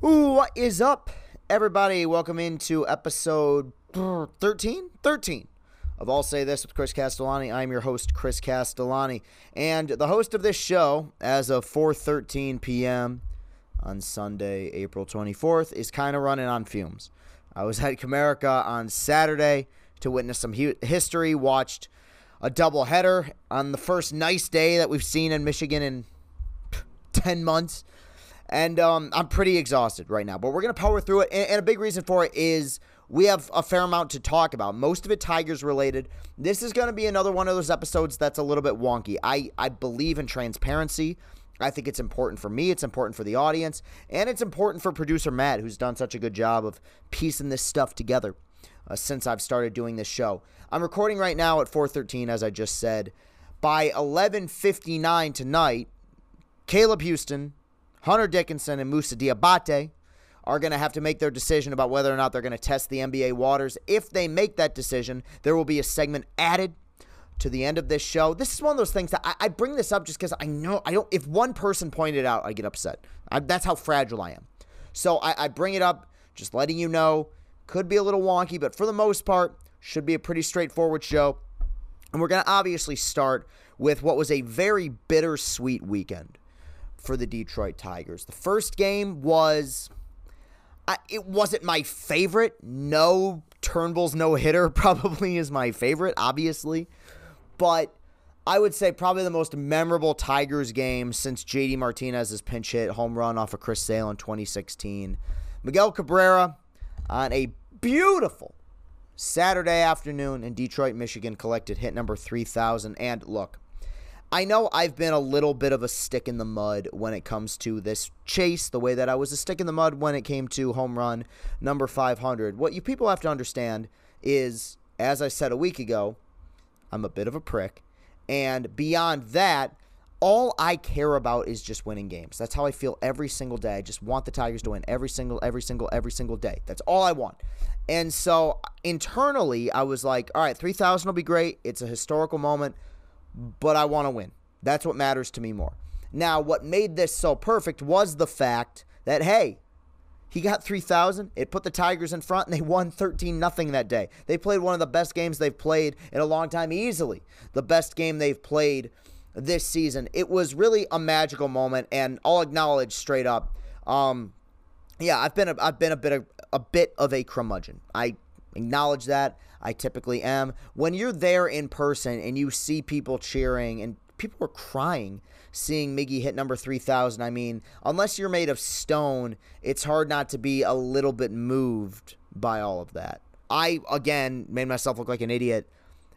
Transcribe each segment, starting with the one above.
What is up, everybody? Welcome into episode 13? 13 of I'll Say This with Chris Castellani. I'm your host, Chris Castellani, and the host of this show as of 4.13 p.m. on Sunday, April 24th, is kind of running on fumes. I was at Comerica on Saturday to witness some history, watched a doubleheader on the first nice day that we've seen in Michigan in 10 months. And um, I'm pretty exhausted right now, but we're going to power through it. And, and a big reason for it is we have a fair amount to talk about. Most of it Tigers related. This is going to be another one of those episodes that's a little bit wonky. I, I believe in transparency. I think it's important for me, it's important for the audience, and it's important for producer Matt, who's done such a good job of piecing this stuff together uh, since I've started doing this show. I'm recording right now at 4:13 as I just said. By 11:59 tonight, Caleb Houston, Hunter Dickinson and Musa Diabate are going to have to make their decision about whether or not they're going to test the NBA waters. If they make that decision, there will be a segment added to the end of this show. This is one of those things that I, I bring this up just because I know I don't. If one person pointed out, I get upset. I, that's how fragile I am. So I, I bring it up, just letting you know. Could be a little wonky, but for the most part, should be a pretty straightforward show. And we're going to obviously start with what was a very bittersweet weekend for the Detroit Tigers. The first game was I, it wasn't my favorite. No Turnbull's no hitter probably is my favorite, obviously, but I would say probably the most memorable Tigers game since JD Martinez's pinch hit home run off of Chris Sale in 2016. Miguel Cabrera on a beautiful Saturday afternoon in Detroit, Michigan collected hit number 3000 and look, I know I've been a little bit of a stick in the mud when it comes to this chase, the way that I was a stick in the mud when it came to home run number 500. What you people have to understand is, as I said a week ago, I'm a bit of a prick. And beyond that, all I care about is just winning games. That's how I feel every single day. I just want the Tigers to win every single, every single, every single day. That's all I want. And so internally, I was like, all right, 3,000 will be great. It's a historical moment but I want to win. That's what matters to me more. Now, what made this so perfect was the fact that, hey, he got 3,000. It put the Tigers in front, and they won 13 nothing that day. They played one of the best games they've played in a long time, easily the best game they've played this season. It was really a magical moment, and I'll acknowledge straight up. Um, yeah, I've been a, I've been a bit of a bit of a curmudgeon. I acknowledge that. I typically am. When you're there in person and you see people cheering and people were crying seeing Miggy hit number 3000, I mean, unless you're made of stone, it's hard not to be a little bit moved by all of that. I, again, made myself look like an idiot.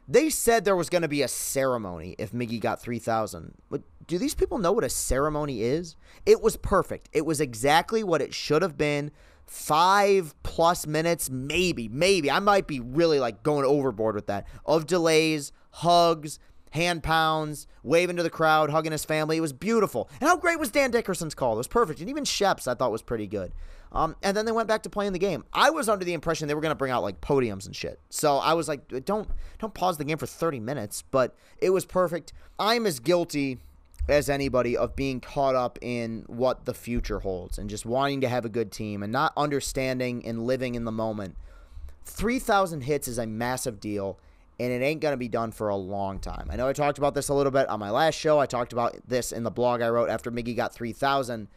They said there was going to be a ceremony if Miggy got 3000. But do these people know what a ceremony is? It was perfect. It was exactly what it should have been five plus minutes, maybe, maybe. I might be really like going overboard with that. Of delays, hugs, hand pounds, waving to the crowd, hugging his family. It was beautiful. And how great was Dan Dickerson's call? It was perfect. And even Shep's I thought was pretty good. Um, and then they went back to playing the game. I was under the impression they were going to bring out like podiums and shit. So I was like, don't don't pause the game for 30 minutes. But it was perfect. I'm as guilty as anybody of being caught up in what the future holds and just wanting to have a good team and not understanding and living in the moment. 3,000 hits is a massive deal and it ain't going to be done for a long time. I know I talked about this a little bit on my last show. I talked about this in the blog I wrote after Miggy got 3,000.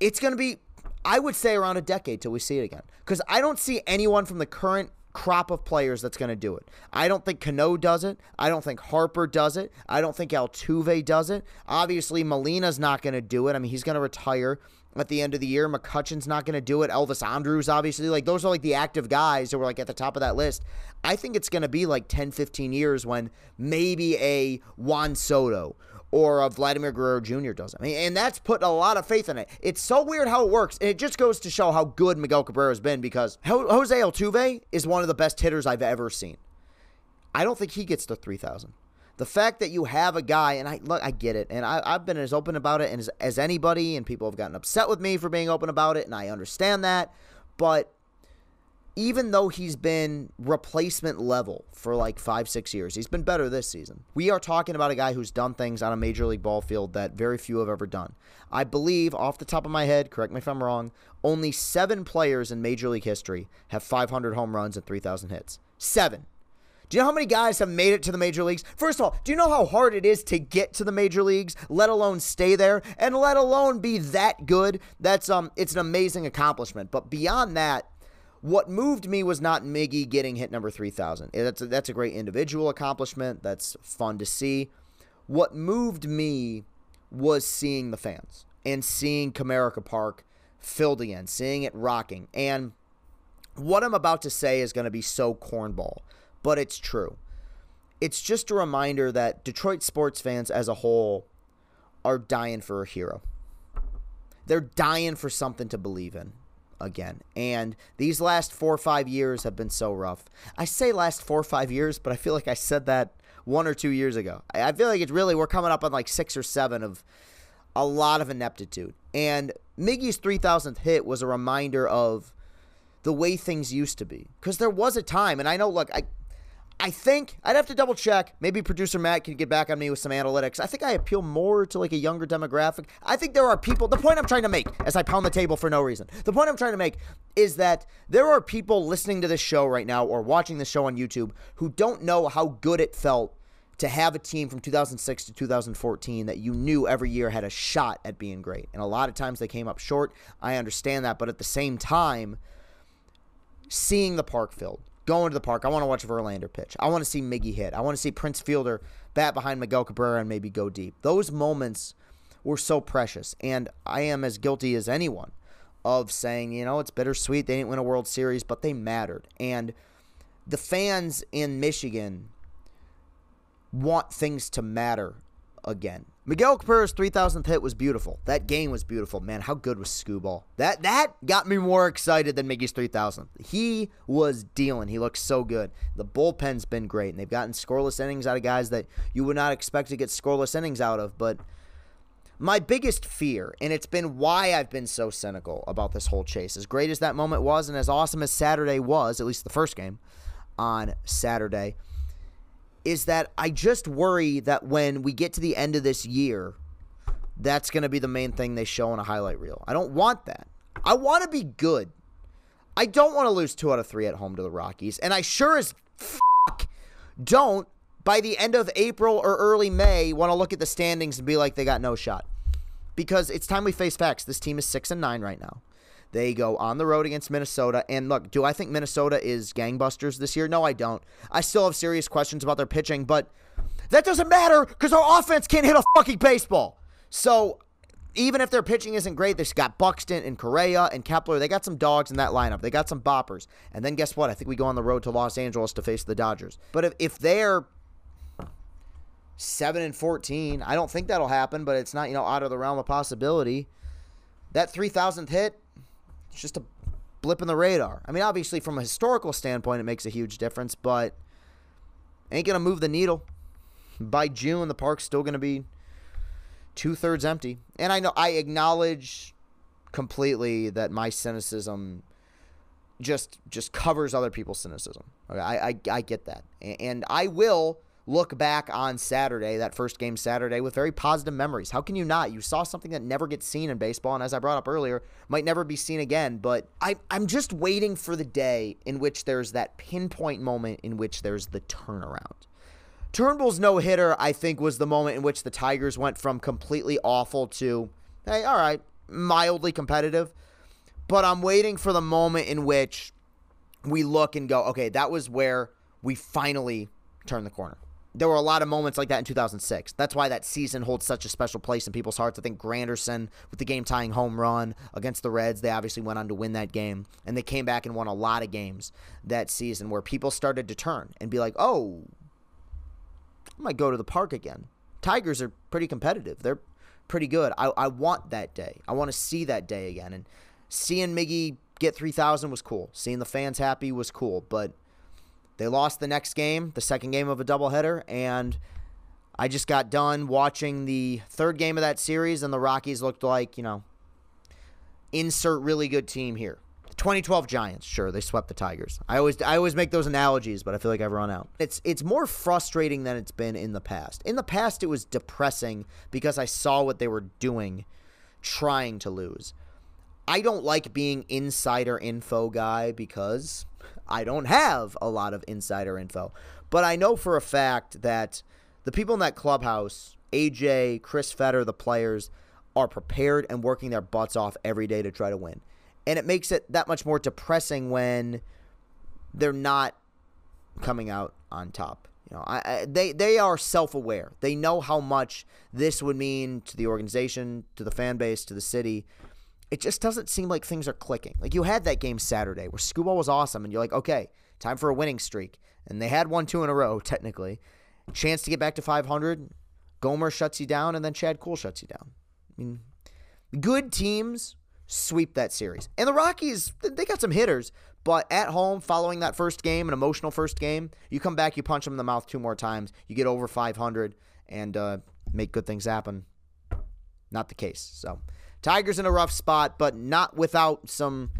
It's going to be, I would say, around a decade till we see it again. Because I don't see anyone from the current crop of players that's going to do it. I don't think Cano does it. I don't think Harper does it. I don't think Altuve does it. Obviously, Molina's not going to do it. I mean, he's going to retire at the end of the year. McCutchen's not going to do it. Elvis Andrus, obviously. Like, those are like the active guys that were like at the top of that list. I think it's going to be like 10, 15 years when maybe a Juan Soto or Vladimir Guerrero Jr. does. I mean, and that's put a lot of faith in it. It's so weird how it works, and it just goes to show how good Miguel Cabrera has been because Jose Altuve is one of the best hitters I've ever seen. I don't think he gets to 3,000. The fact that you have a guy, and I look, I get it, and I, have been as open about it as, as anybody, and people have gotten upset with me for being open about it, and I understand that, but even though he's been replacement level for like five, six years, he's been better this season. We are talking about a guy who's done things on a major league ball field that very few have ever done. I believe, off the top of my head, correct me if I'm wrong, only seven players in major league history have 500 home runs and 3,000 hits. Seven. Do you know how many guys have made it to the major leagues? First of all, do you know how hard it is to get to the major leagues, let alone stay there, and let alone be that good? That's um it's an amazing accomplishment. But beyond that, what moved me was not Miggy getting hit number 3000. That's a, that's a great individual accomplishment. That's fun to see. What moved me was seeing the fans and seeing Comerica Park filled again, seeing it rocking. And what I'm about to say is going to be so cornball, but it's true. It's just a reminder that Detroit sports fans as a whole are dying for a hero. They're dying for something to believe in again. And these last four or five years have been so rough. I say last four or five years, but I feel like I said that one or two years ago. I feel like it's really, we're coming up on like six or seven of a lot of ineptitude. And Miggy's 3000th hit was a reminder of the way things used to be. Because there was a time, and I know, look, I, I think I'd have to double check. Maybe producer Matt can get back on me with some analytics. I think I appeal more to like a younger demographic. I think there are people. The point I'm trying to make, as I pound the table for no reason, the point I'm trying to make is that there are people listening to this show right now or watching the show on YouTube who don't know how good it felt to have a team from 2006 to 2014 that you knew every year had a shot at being great. And a lot of times they came up short. I understand that, but at the same time, seeing the park filled going to the park. I want to watch Verlander pitch. I want to see Miggy hit. I want to see Prince Fielder bat behind Miguel Cabrera and maybe go deep. Those moments were so precious. And I am as guilty as anyone of saying, you know, it's bittersweet. They didn't win a World Series, but they mattered. And the fans in Michigan want things to matter again. Miguel Cabrera's 3000th hit was beautiful. That game was beautiful. Man, how good was Skubal? That that got me more excited than Miggy's 3000th. He was dealing. He looked so good. The bullpen's been great, and they've gotten scoreless innings out of guys that you would not expect to get scoreless innings out of. But my biggest fear, and it's been why I've been so cynical about this whole chase, as great as that moment was, and as awesome as Saturday was, at least the first game on Saturday – is that I just worry that when we get to the end of this year, that's going to be the main thing they show in a highlight reel. I don't want that. I want to be good. I don't want to lose two out of three at home to the Rockies. And I sure as fuck don't, by the end of April or early May, want to look at the standings and be like they got no shot. Because it's time we face facts. This team is six and nine right now. They go on the road against Minnesota. And look, do I think Minnesota is gangbusters this year? No, I don't. I still have serious questions about their pitching, but that doesn't matter because our offense can't hit a fucking baseball. So even if their pitching isn't great, they've got Buxton and Correa and Kepler. They got some dogs in that lineup. They got some boppers. And then guess what? I think we go on the road to Los Angeles to face the Dodgers. But if, if they're 7 and 14, I don't think that'll happen, but it's not, you know, out of the realm of possibility. That 3000th hit, it's just a blip in the radar. I mean, obviously, from a historical standpoint, it makes a huge difference, but ain't going to move the needle. By June, the park's still going to be two thirds empty. And I know I acknowledge completely that my cynicism just just covers other people's cynicism. Okay, I, I, I get that, and I will look back on Saturday, that first game Saturday, with very positive memories. How can you not? You saw something that never gets seen in baseball, and as I brought up earlier, might never be seen again. But I, I'm just waiting for the day in which there's that pinpoint moment in which there's the turnaround. Turnbull's no hitter, I think, was the moment in which the Tigers went from completely awful to, hey, all right, mildly competitive. But I'm waiting for the moment in which we look and go, okay, that was where we finally turned the corner there were a lot of moments like that in 2006. That's why that season holds such a special place in people's hearts. I think Granderson with the game tying home run against the Reds, they obviously went on to win that game. And they came back and won a lot of games that season where people started to turn and be like, oh, I might go to the park again. Tigers are pretty competitive. They're pretty good. I, I want that day. I want to see that day again. And seeing Miggy get 3,000 was cool. Seeing the fans happy was cool. But they lost the next game, the second game of a doubleheader, and I just got done watching the third game of that series, and the Rockies looked like, you know, insert really good team here. 2012 Giants, sure, they swept the Tigers. I always I always make those analogies, but I feel like I've run out. It's it's more frustrating than it's been in the past. In the past it was depressing because I saw what they were doing trying to lose. I don't like being insider info guy because I don't have a lot of insider info. But I know for a fact that the people in that clubhouse, AJ, Chris Fetter, the players, are prepared and working their butts off every day to try to win. And it makes it that much more depressing when they're not coming out on top. You know, I, I, they they are self-aware. They know how much this would mean to the organization, to the fan base, to the city. It just doesn't seem like things are clicking. Like you had that game Saturday where Skubal was awesome, and you're like, okay, time for a winning streak. And they had one two in a row, technically. Chance to get back to 500. Gomber shuts you down, and then Chad Kuhl shuts you down. I mean, good teams sweep that series. And the Rockies, they got some hitters, but at home, following that first game, an emotional first game, you come back, you punch them in the mouth two more times, you get over 500, and uh, make good things happen. Not the case. So, Tigers in a rough spot, but not without some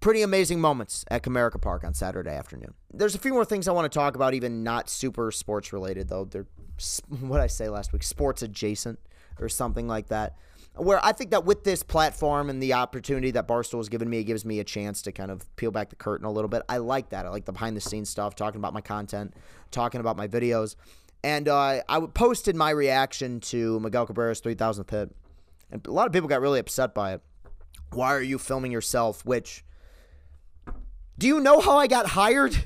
pretty amazing moments at Comerica Park on Saturday afternoon. There's a few more things I want to talk about, even not super sports related, though. They're what I say last week, sports adjacent or something like that where I think that with this platform and the opportunity that Barstool has given me, it gives me a chance to kind of peel back the curtain a little bit. I like that. I like the behind the scenes stuff, talking about my content, talking about my videos. And uh, I posted my reaction to Miguel Cabrera's 3000th hit. And a lot of people got really upset by it. Why are you filming yourself? Which, do you know how I got hired?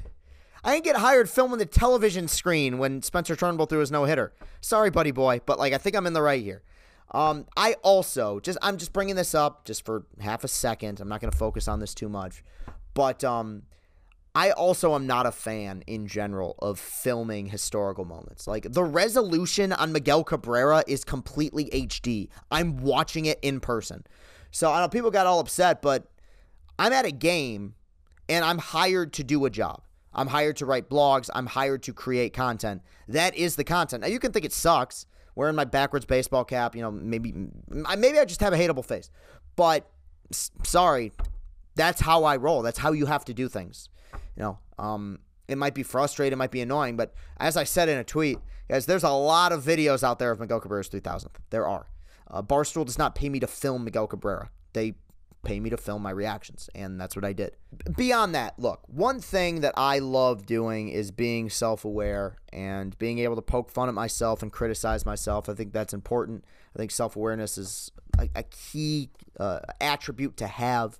I didn't get hired filming the television screen when Spencer Turnbull threw his no hitter. Sorry, buddy boy, but like I think I'm in the right here. Um, I also just I'm just bringing this up just for half a second. I'm not going to focus on this too much, but um, I also am not a fan in general of filming historical moments. Like the resolution on Miguel Cabrera is completely HD. I'm watching it in person, so I know people got all upset, but I'm at a game and I'm hired to do a job. I'm hired to write blogs. I'm hired to create content. That is the content. Now you can think it sucks wearing my backwards baseball cap. You know, maybe maybe I just have a hateable face, but sorry, that's how I roll. That's how you have to do things. You know, um, it might be frustrating, it might be annoying, but as I said in a tweet, guys, there's a lot of videos out there of Miguel Cabrera's 3000th. There are. Uh, Barstool does not pay me to film Miguel Cabrera. They pay me to film my reactions, and that's what I did. Beyond that, look, one thing that I love doing is being self aware and being able to poke fun at myself and criticize myself. I think that's important. I think self awareness is a, a key uh, attribute to have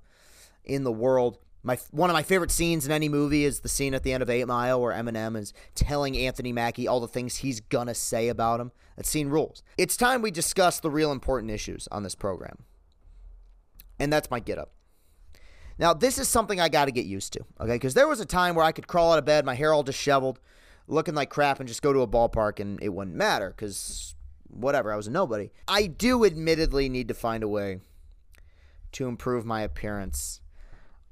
in the world. My one of my favorite scenes in any movie is the scene at the end of Eight Mile where Eminem is telling Anthony Mackie all the things he's gonna say about him. That scene rules. It's time we discuss the real important issues on this program. And that's my get up. Now, this is something I got to get used to, okay? Because there was a time where I could crawl out of bed, my hair all disheveled, looking like crap, and just go to a ballpark and it wouldn't matter because whatever, I was a nobody. I do admittedly need to find a way to improve my appearance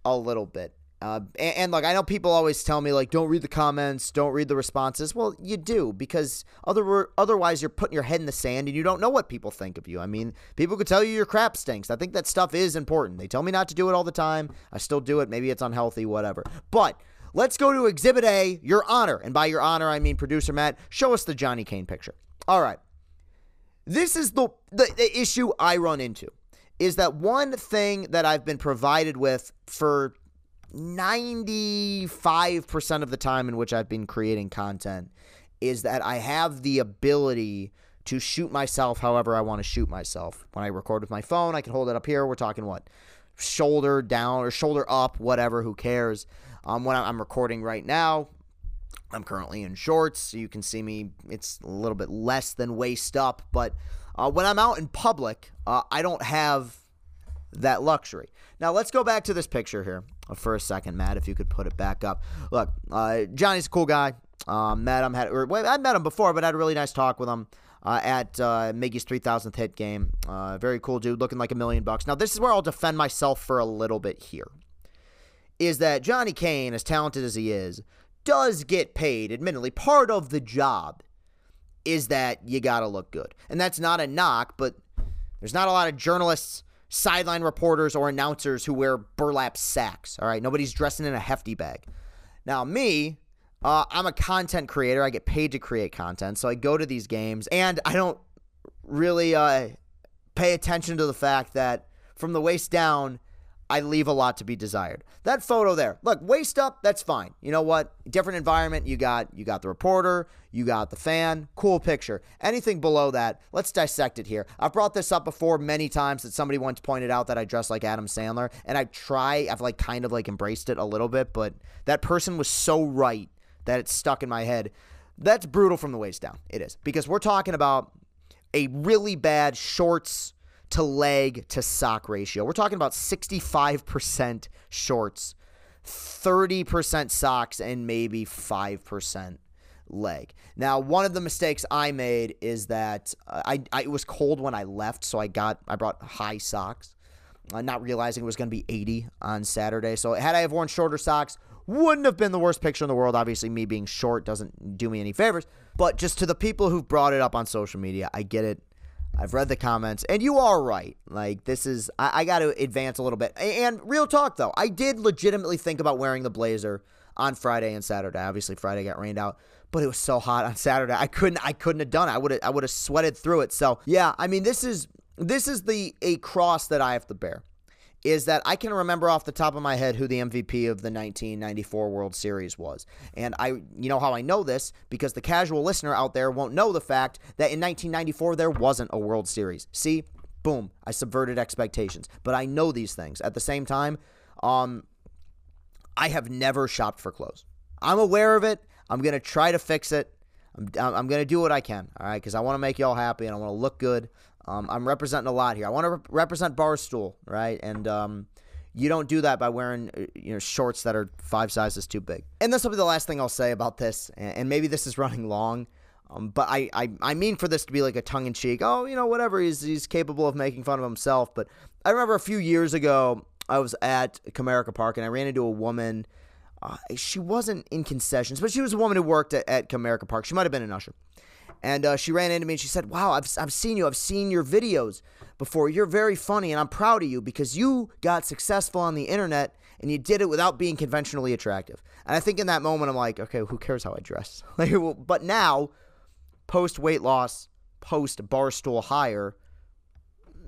a little bit. Uh, and, and look, I know people always tell me like, don't read the comments, don't read the responses. Well, you do because other otherwise you're putting your head in the sand and you don't know what people think of you. I mean, people could tell you your crap stinks. I think that stuff is important. They tell me not to do it all the time. I still do it. Maybe it's unhealthy, whatever. But let's go to Exhibit A, Your Honor, and by Your Honor I mean producer Matt. Show us the Johnny Kane picture. All right, this is the, the, the issue I run into. Is that one thing that I've been provided with for 95% of the time in which I've been creating content is that I have the ability to shoot myself however I want to shoot myself. When I record with my phone, I can hold it up here. We're talking what? Shoulder down or shoulder up, whatever, who cares. Um, when I'm recording right now, I'm currently in shorts, so you can see me. It's a little bit less than waist up, but uh, when I'm out in public, uh, I don't have that luxury. Now, let's go back to this picture here for a second, Matt, if you could put it back up. Look, uh, Johnny's a cool guy. Um, met him, had, or, well, I met him before, but I had a really nice talk with him. Uh, at uh, Miggy's 3000th hit game. Uh, very cool dude, looking like a million bucks. Now, this is where I'll defend myself for a little bit here. Is that Johnny Kane, as talented as he is, does get paid, admittedly. Part of the job is that you got to look good. And that's not a knock, but there's not a lot of journalists sideline reporters or announcers who wear burlap sacks. All right, nobody's dressing in a hefty bag. Now, me, uh, I'm a content creator. I get paid to create content, so I go to these games, and I don't really uh, pay attention to the fact that from the waist down, I leave a lot to be desired. That photo there, look, waist up, that's fine. You know what? Different environment. You got you got the reporter, you got the fan. Cool picture. Anything below that, let's dissect it here. I've brought this up before many times that somebody once pointed out that I dress like Adam Sandler, and I try, I've like kind of like embraced it a little bit, but that person was so right that it's stuck in my head. That's brutal from the waist down. It is because we're talking about a really bad shorts to leg to sock ratio. We're talking about 65% shorts, 30% socks, and maybe 5% leg. Now, one of the mistakes I made is that uh, I, I, it was cold when I left, so I got I brought high socks, uh, not realizing it was going to be 80 on Saturday. So had I have worn shorter socks, wouldn't have been the worst picture in the world. Obviously, me being short doesn't do me any favors. But just to the people who've brought it up on social media, I get it. I've read the comments, and you are right. Like, this is, I, I got to advance a little bit. And real talk, though, I did legitimately think about wearing the blazer on Friday and Saturday. Obviously, Friday got rained out, but it was so hot on Saturday. I couldn't, I couldn't have done it. I would I would have sweated through it. So, yeah, I mean, this is, this is the, a cross that I have to bear is that I can remember off the top of my head who the MVP of the 1994 World Series was. And I you know how I know this because the casual listener out there won't know the fact that in 1994 there wasn't a World Series. See? Boom, I subverted expectations. But I know these things. At the same time, um I have never shopped for clothes. I'm aware of it. I'm going to try to fix it. I'm, I'm going to do what I can, all right? Because I want to make y'all happy and I want to look good. Um, I'm representing a lot here. I want to rep- represent Barstool, right? And um, you don't do that by wearing uh, you know shorts that are five sizes too big. And this will be the last thing I'll say about this. And maybe this is running long, um, but I, I I mean for this to be like a tongue in cheek. Oh, you know whatever. He's he's capable of making fun of himself. But I remember a few years ago I was at Comerica Park and I ran into a woman. Uh, she wasn't in concessions, but she was a woman who worked at, at Comerica Park. She might have been an usher. And uh, she ran into me and she said, Wow, I've, I've seen you. I've seen your videos before. You're very funny and I'm proud of you because you got successful on the internet and you did it without being conventionally attractive. And I think in that moment, I'm like, okay, who cares how I dress? Like, but now, post weight loss, post barstool hire,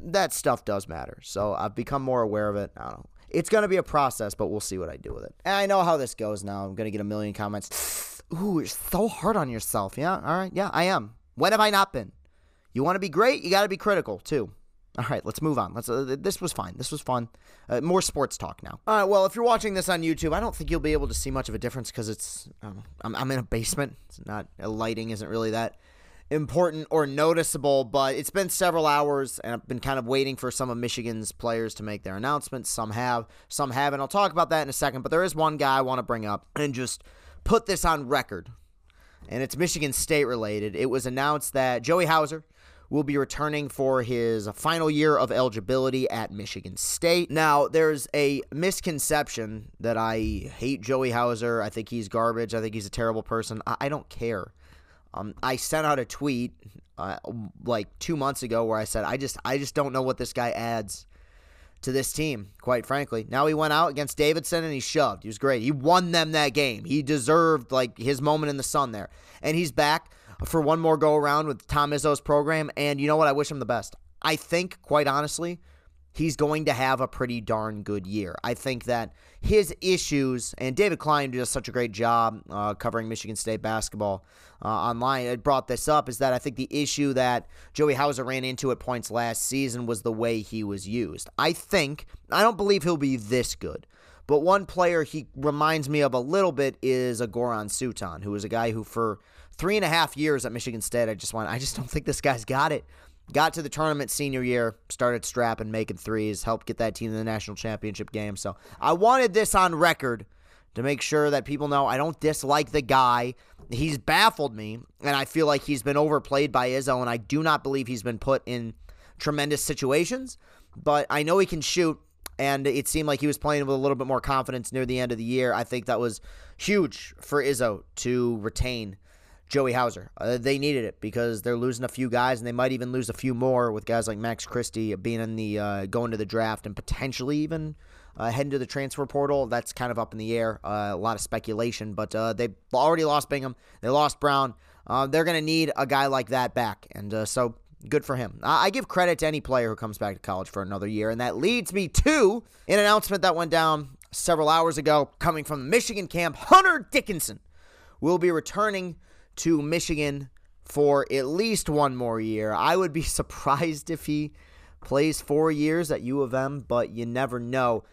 that stuff does matter. So I've become more aware of it. I don't know. It's going to be a process, but we'll see what I do with it. And I know how this goes now. I'm going to get a million comments. Ooh, you're so hard on yourself. Yeah, all right. Yeah, I am. When have I not been? You want to be great, you got to be critical too. All right, let's move on. Let's. Uh, this was fine. This was fun. Uh, more sports talk now. All right. Well, if you're watching this on YouTube, I don't think you'll be able to see much of a difference because it's. Um, I'm, I'm in a basement. It's not lighting isn't really that important or noticeable, but it's been several hours, and I've been kind of waiting for some of Michigan's players to make their announcements. Some have, some haven't. I'll talk about that in a second. But there is one guy I want to bring up and just put this on record, and it's Michigan State related. It was announced that Joey Hauser will be returning for his final year of eligibility at Michigan State. Now, there's a misconception that I hate Joey Hauser. I think he's garbage. I think he's a terrible person. I, I don't care. Um, I sent out a tweet uh, like two months ago where I said I just I just don't know what this guy adds to this team, quite frankly. Now he went out against Davidson and he shoved. He was great. He won them that game. He deserved like his moment in the sun there. And he's back for one more go around with Tom Izzo's program. And you know what? I wish him the best. I think, quite honestly, he's going to have a pretty darn good year. I think that his issues, and David Klein does such a great job uh, covering Michigan State basketball uh, online. It brought this up is that I think the issue that Joey Hauser ran into at points last season was the way he was used. I think, I don't believe he'll be this good. But one player he reminds me of a little bit is a Goran Suton, who is a guy who for three and a half years at Michigan State, I just want I just don't think this guy's got it. Got to the tournament senior year, started strapping, making threes, helped get that team to the national championship game. So I wanted this on record to make sure that people know I don't dislike the guy. He's baffled me, and I feel like he's been overplayed by Izzo, and I do not believe he's been put in tremendous situations. But I know he can shoot, and it seemed like he was playing with a little bit more confidence near the end of the year. I think that was huge for Izzo to retain Joey Hauser. Uh, they needed it because they're losing a few guys, and they might even lose a few more with guys like Max Christie being in the uh, going to the draft and potentially even uh, heading to the transfer portal. That's kind of up in the air. Uh, a lot of speculation, but uh, they already lost Bingham. They lost Brown. Uh, they're going to need a guy like that back, and so good for him. I give credit to any player who comes back to college for another year, and that leads me to an announcement that went down several hours ago coming from the Michigan camp. Hunter Dickinson will be returning to Michigan for at least one more year. I would be surprised if he plays four years at U of M, but you never know.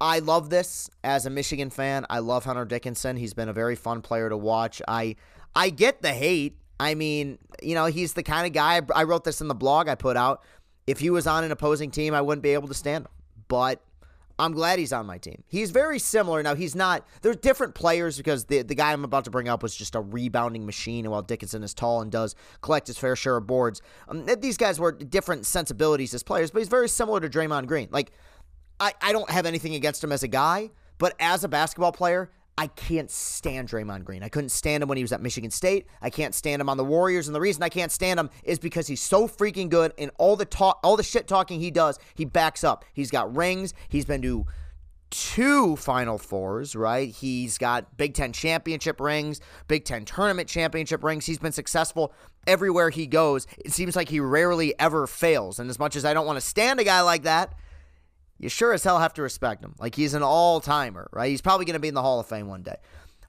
I love this as a Michigan fan. I love Hunter Dickinson. He's been a very fun player to watch. I I get the hate. I mean, you know, he's the kind of guy. I wrote this in the blog I put out. If he was on an opposing team, I wouldn't be able to stand him. But I'm glad he's on my team. He's very similar. Now, he's not, there's different players because the, the guy I'm about to bring up was just a rebounding machine. And while Dickinson is tall and does collect his fair share of boards, um, these guys were different sensibilities as players, but he's very similar to Draymond Green. Like, I, I don't have anything against him as a guy, but as a basketball player, I can't stand Draymond Green. I couldn't stand him when he was at Michigan State. I can't stand him on the Warriors, and the reason I can't stand him is because he's so freaking good and all the talk, all the shit talking he does, he backs up. He's got rings. He's been to two Final Fours, right? He's got Big Ten championship rings, Big Ten tournament championship rings. He's been successful everywhere he goes. It seems like he rarely ever fails. And as much as I don't want to stand a guy like that, you sure as hell have to respect him. Like he's an all timer, right? He's probably going to be in the Hall of Fame one day.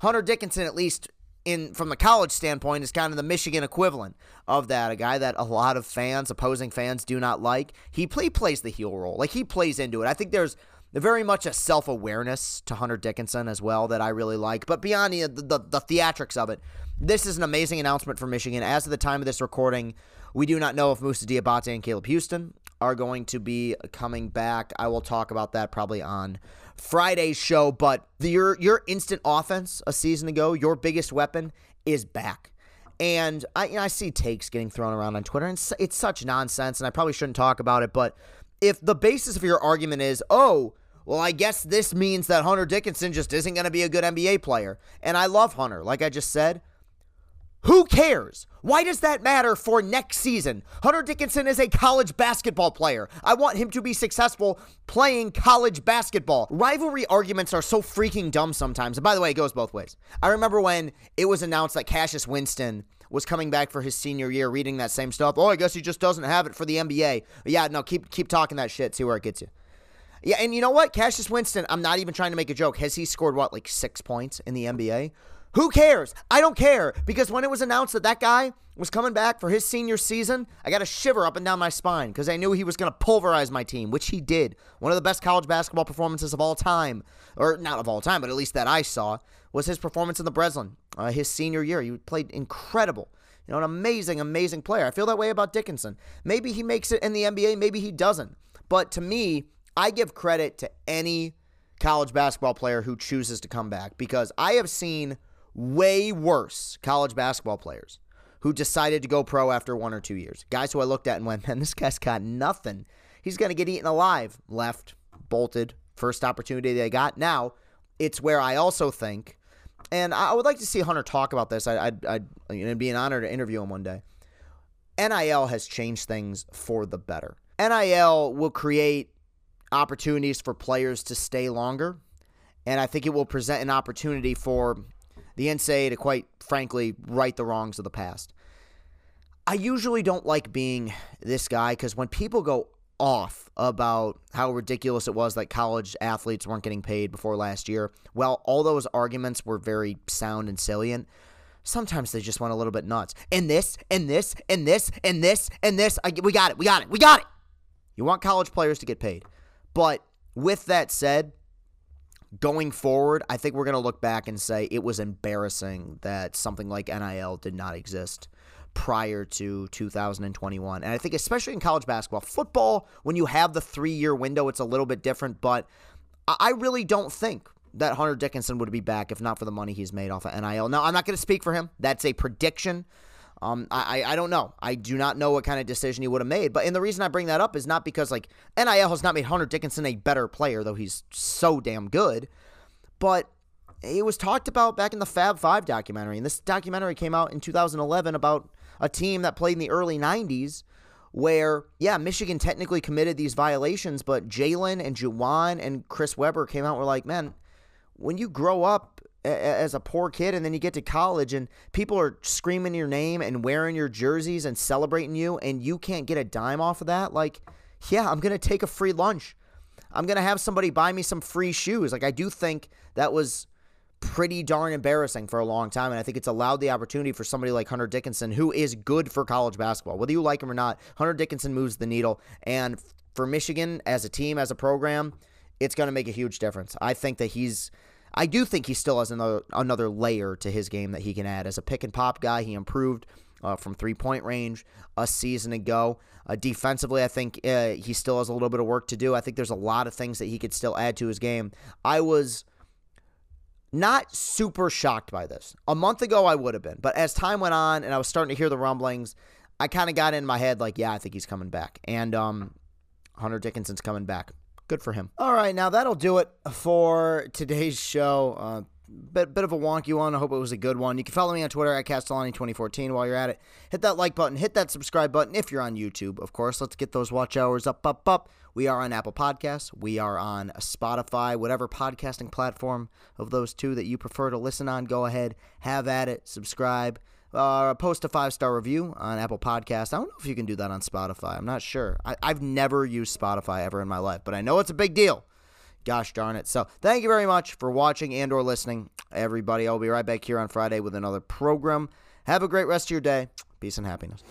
Hunter Dickinson, at least in from the college standpoint, is kind of the Michigan equivalent of that. A guy that a lot of fans, opposing fans, do not like. He play plays the heel role, like he plays into it. I think there's very much a self awareness to Hunter Dickinson as well that I really like. But beyond the, the, the theatrics of it, this is an amazing announcement for Michigan. As of the time of this recording, we do not know if Musa Diabate and Caleb Houston are going to be coming back. I will talk about that probably on Friday's show. But the, your your instant offense a season ago, your biggest weapon is back. And I, you know, I see takes getting thrown around on Twitter, and it's, it's such nonsense, and I probably shouldn't talk about it. But if the basis of your argument is, oh, well, I guess this means that Hunter Dickinson just isn't going to be a good NBA player. And I love Hunter, like I just said. Who cares? Why does that matter for next season? Hunter Dickinson is a college basketball player. I want him to be successful playing college basketball. Rivalry arguments are so freaking dumb sometimes. And by the way, it goes both ways. I remember when it was announced that Cassius Winston was coming back for his senior year, reading that same stuff. Oh, I guess he just doesn't have it for the NBA. Yeah, no, keep keep talking that shit. See where it gets you. Yeah, and you know what? Cassius Winston, I'm not even trying to make a joke. Has he scored what, like six points in the NBA? Who cares? I don't care because when it was announced that that guy was coming back for his senior season, I got a shiver up and down my spine because I knew he was going to pulverize my team, which he did. One of the best college basketball performances of all time, or not of all time, but at least that I saw, was his performance in the Breslin, uh, his senior year. He played incredible. You know, an amazing, amazing player. I feel that way about Dickinson. Maybe he makes it in the NBA, maybe he doesn't. But to me, I give credit to any college basketball player who chooses to come back because I have seen way worse college basketball players who decided to go pro after one or two years. Guys who I looked at and went, man, this guy's got nothing. He's going to get eaten alive. Left, bolted, first opportunity they got. Now, it's where I also think, and I would like to see Hunter talk about this. I, would I'd, it'd be an honor to interview him one day. NIL has changed things for the better. NIL will create opportunities for players to stay longer. And I think it will present an opportunity for the NCAA to quite frankly right the wrongs of the past. I usually don't like being this guy because when people go off about how ridiculous it was that college athletes weren't getting paid before last year, well, all those arguments were very sound and salient. Sometimes they just went a little bit nuts. And this, and this, and this, and this, and this. I, we got it. We got it. We got it. You want college players to get paid. But with that said, going forward, I think we're going to look back and say it was embarrassing that something like NIL did not exist prior to 2021. And I think, especially in college basketball, football, when you have the three year window, it's a little bit different. But I really don't think that Hunter Dickinson would be back if not for the money he's made off of NIL. Now, I'm not going to speak for him. That's a prediction. Um, I, I don't know. I do not know what kind of decision he would have made. But and the reason I bring that up is not because like NIL has not made Hunter Dickinson a better player, though he's so damn good. But it was talked about back in the Fab Five documentary. And this documentary came out in 2011 about a team that played in the early 90s where, yeah, Michigan technically committed these violations, but Jalen and Juwan and Chris Webber came out and were like, man, when you grow up as a poor kid and then you get to college and people are screaming your name and wearing your jerseys and celebrating you and you can't get a dime off of that, like, yeah, I'm to take a free lunch. I'm to have somebody buy me some free shoes. Like, I do think that was pretty darn embarrassing for a long time. And I think it's allowed the opportunity for somebody like Hunter Dickinson, who is good for college basketball. Whether you like him or not, Hunter Dickinson moves the needle. And for Michigan as a team, as a program, it's going to make a huge difference. I think that he's. I do think he still has another another layer to his game that he can add as a pick and pop guy. He improved uh, from three point range a season ago. Uh, defensively, I think uh, he still has a little bit of work to do. I think there's a lot of things that he could still add to his game. I was not super shocked by this. A month ago, I would have been. But as time went on and I was starting to hear the rumblings, I kind of got in my head like, yeah, I think he's coming back. And um, Hunter Dickinson's coming back. Good for him. All right, now that'll do it for today's show. Uh, bit, bit of a wonky one. I hope it was a good one. You can follow me on Twitter at Castellani2014 while you're at it. Hit that like button, hit that subscribe button if you're on YouTube. Of course, let's get those watch hours up, up, up. We are on Apple Podcasts. We are on Spotify, whatever podcasting platform of those two that you prefer to listen on. Go ahead, have at it, subscribe. Uh, post a five star review on Apple Podcast. I don't know if you can do that on Spotify. I'm not sure. I, I've never used Spotify ever in my life, but I know it's a big deal. Gosh darn it. So thank you very much for watching and or listening, everybody. I'll be right back here on Friday with another program. Have a great rest of your day. Peace and happiness.